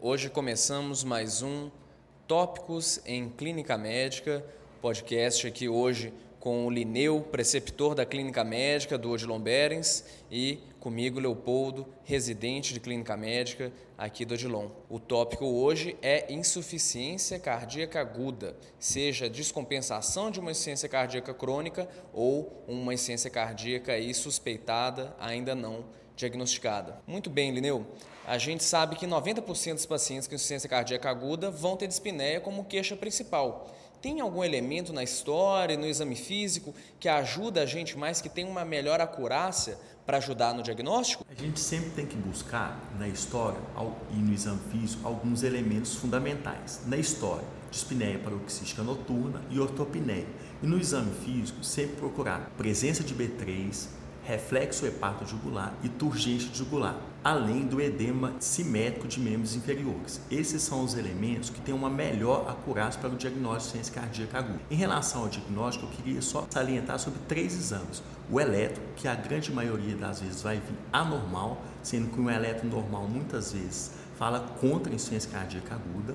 Hoje começamos mais um Tópicos em Clínica Médica, podcast aqui hoje com o Lineu, preceptor da Clínica Médica do Odilon Berens e comigo Leopoldo, residente de Clínica Médica aqui do Odilon. O tópico hoje é insuficiência cardíaca aguda, seja descompensação de uma insuficiência cardíaca crônica ou uma insuficiência cardíaca aí suspeitada, ainda não diagnosticada. Muito bem, Lineu. A gente sabe que 90% dos pacientes com insuficiência cardíaca aguda vão ter dispneia como queixa principal. Tem algum elemento na história, no exame físico, que ajuda a gente mais, que tem uma melhor acurácia para ajudar no diagnóstico? A gente sempre tem que buscar na história e no exame físico alguns elementos fundamentais. Na história, dispneia paroxística noturna e ortopneia. E no exame físico, sempre procurar presença de B3, reflexo hepatojugular e turgência jugular, além do edema simétrico de membros inferiores. Esses são os elementos que têm uma melhor acurácia para o diagnóstico de ciência cardíaca aguda. Em relação ao diagnóstico, eu queria só salientar sobre três exames. O eletro, que a grande maioria das vezes vai vir anormal, sendo que um eletro normal muitas vezes fala contra a insuficiência cardíaca aguda,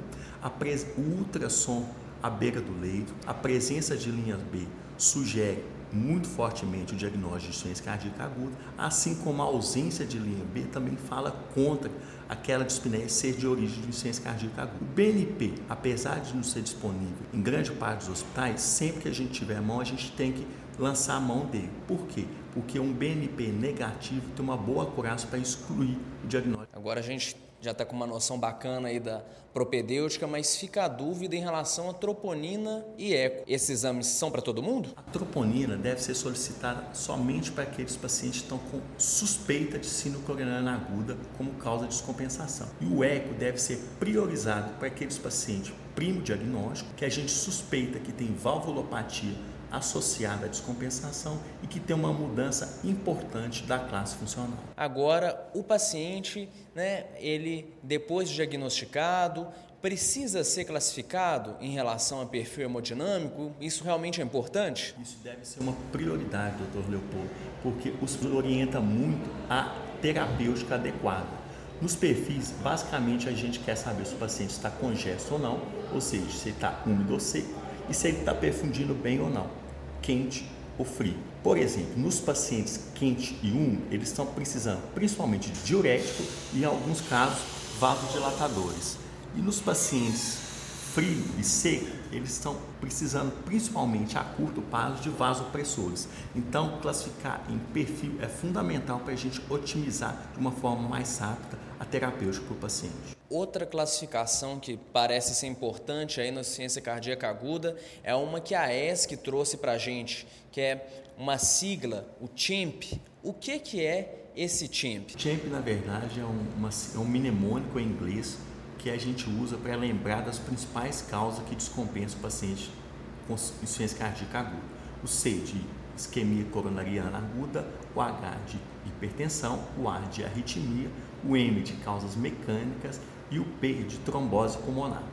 o ultrassom à beira do leito, a presença de linhas B sugere muito fortemente o diagnóstico de insuficiência cardíaca aguda, assim como a ausência de linha B também fala contra aquela dispneia ser de origem de insuficiência cardíaca aguda. O BNP, apesar de não ser disponível em grande parte dos hospitais, sempre que a gente tiver mão, a gente tem que lançar a mão dele. Por quê? Porque um BNP negativo tem uma boa acurácia para excluir o diagnóstico. Agora a gente já está com uma noção bacana aí da propedêutica, mas fica a dúvida em relação a troponina e eco. Esses exames são para todo mundo? A troponina deve ser solicitada somente para aqueles pacientes que estão com suspeita de síndrome coronariana aguda como causa de descompensação. E o eco deve ser priorizado para aqueles pacientes primo diagnóstico que a gente suspeita que tem valvulopatia associada à descompensação e que tem uma mudança importante da classe funcional. Agora, o paciente, né, ele depois de diagnosticado, precisa ser classificado em relação a perfil hemodinâmico? Isso realmente é importante? Isso deve ser uma prioridade, doutor Leopoldo, porque os orienta muito a terapêutica adequada. Nos perfis, basicamente a gente quer saber se o paciente está congesto ou não, ou seja, se ele está úmido ou seco, e se ele está perfundindo bem ou não quente ou frio. Por exemplo, nos pacientes quente e úmido, eles estão precisando principalmente de diurético e, em alguns casos, vasodilatadores. E nos pacientes frio e seco, eles estão precisando principalmente a curto prazo de vasopressores. Então, classificar em perfil é fundamental para a gente otimizar de uma forma mais rápida a terapêutica para o paciente. Outra classificação que parece ser importante aí na ciência cardíaca aguda é uma que a ESC trouxe para a gente, que é uma sigla, o CHAMP. O que, que é esse CHAMP? CHAMP, na verdade, é um, uma, é um mnemônico em inglês que a gente usa para lembrar das principais causas que descompensam o paciente com insuficiência cardíaca aguda. O C de isquemia coronariana aguda, o H de hipertensão, o A de arritmia, o M de causas mecânicas e o P de trombose pulmonar.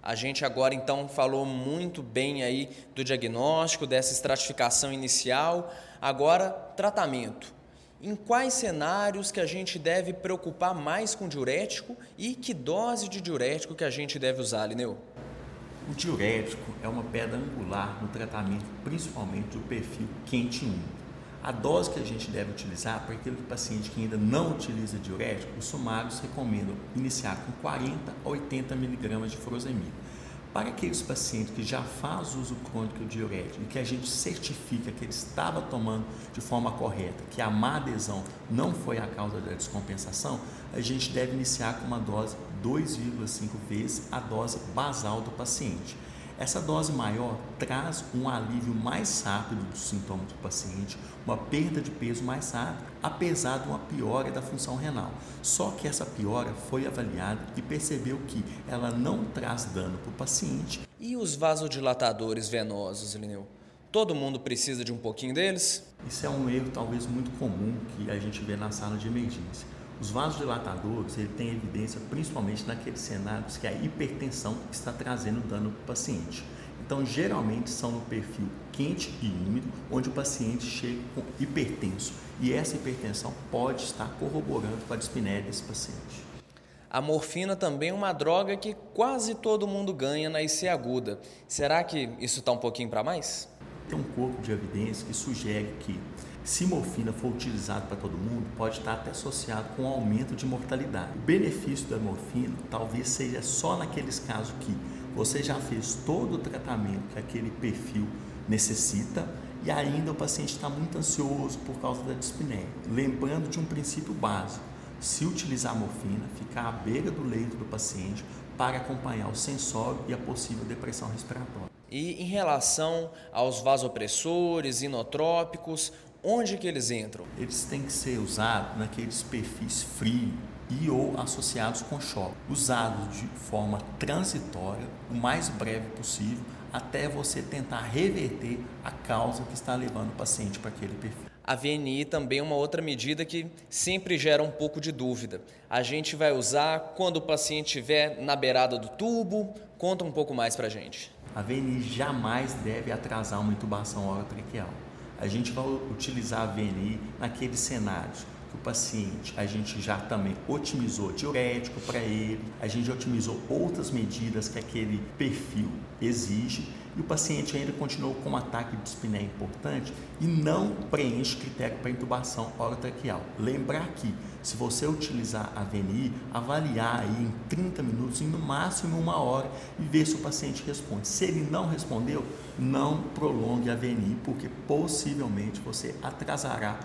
A gente agora então falou muito bem aí do diagnóstico, dessa estratificação inicial. Agora, tratamento. Em quais cenários que a gente deve preocupar mais com diurético e que dose de diurético que a gente deve usar, Lineu? O diurético é uma pedra angular no tratamento, principalmente do perfil quente e úmido. A dose que a gente deve utilizar para aquele paciente que ainda não utiliza diurético, os sumários recomendam iniciar com 40 a 80 miligramas de furosemida. Para aqueles pacientes que já faz uso crônico de diurético e que a gente certifica que ele estava tomando de forma correta, que a má adesão não foi a causa da descompensação, a gente deve iniciar com uma dose 2,5 vezes a dose basal do paciente. Essa dose maior traz um alívio mais rápido dos sintomas do paciente, uma perda de peso mais rápida, apesar de uma piora da função renal. Só que essa piora foi avaliada e percebeu que ela não traz dano para o paciente. E os vasodilatadores venosos, Lineu? Todo mundo precisa de um pouquinho deles? Isso é um erro talvez muito comum que a gente vê na sala de emergência. Os vasodilatadores ele tem evidência principalmente naqueles cenários que a hipertensão está trazendo dano para o paciente. Então, geralmente são no perfil quente e úmido, onde o paciente chega com hipertenso. E essa hipertensão pode estar corroborando com a dispneia desse paciente. a morfina também é uma droga que quase todo mundo ganha na IC aguda. Será que isso está um pouquinho para mais? Tem um corpo de evidência que sugere que se morfina for utilizada para todo mundo, pode estar até associado com um aumento de mortalidade. O benefício da morfina talvez seja só naqueles casos que você já fez todo o tratamento que aquele perfil necessita e ainda o paciente está muito ansioso por causa da dispneia. Lembrando de um princípio básico: se utilizar morfina, ficar à beira do leito do paciente para acompanhar o sensório e a possível depressão respiratória. E em relação aos vasopressores, inotrópicos, onde que eles entram? Eles têm que ser usados naqueles perfis frios e ou associados com choque, usados de forma transitória, o mais breve possível, até você tentar reverter a causa que está levando o paciente para aquele perfil. A VNI também é uma outra medida que sempre gera um pouco de dúvida. A gente vai usar quando o paciente estiver na beirada do tubo? Conta um pouco mais para a gente. A VNI jamais deve atrasar uma intubação orotraqueal. A gente vai utilizar a VNI naqueles cenários que o paciente, a gente já também otimizou diurético para ele, a gente otimizou outras medidas que aquele perfil exige e o paciente ainda continuou com um ataque de dispneia importante e não preenche critério para intubação orotraqueal. Lembrar que, se você utilizar a VNI, avaliar aí em 30 minutos, e no máximo uma hora, e ver se o paciente responde. Se ele não respondeu, não prolongue a VNI, porque possivelmente você atrasará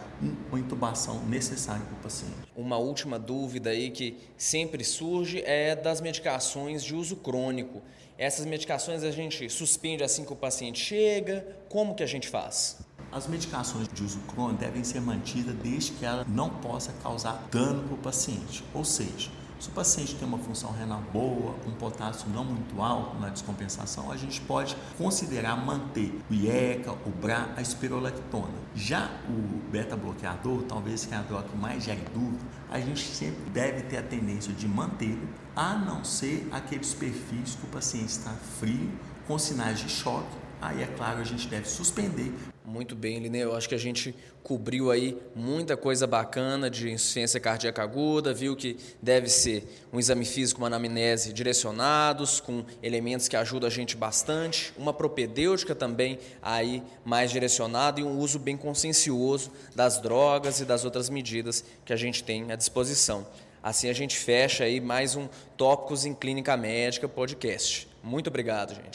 uma intubação necessária para o paciente. Uma última dúvida aí que sempre surge é das medicações de uso crônico. Essas medicações a gente suspende assim que o paciente chega? Como que a gente faz? As medicações de uso crônico devem ser mantidas desde que ela não possa causar dano para o paciente. Ou seja, se o paciente tem uma função renal boa, um potássio não muito alto na descompensação, a gente pode considerar manter o IECA, o BRA, a espirolactona. Já o beta-bloqueador, talvez que é a droga que mais gere dúvida, a gente sempre deve ter a tendência de mantê-lo, a não ser aqueles perfis que o paciente está frio, com sinais de choque, aí é claro a gente deve suspender muito bem, Lineu. Acho que a gente cobriu aí muita coisa bacana de insuficiência cardíaca aguda, viu que deve ser um exame físico, uma anamnese direcionados, com elementos que ajudam a gente bastante, uma propedêutica também aí mais direcionada e um uso bem consciencioso das drogas e das outras medidas que a gente tem à disposição. Assim a gente fecha aí mais um Tópicos em Clínica Médica podcast. Muito obrigado, gente.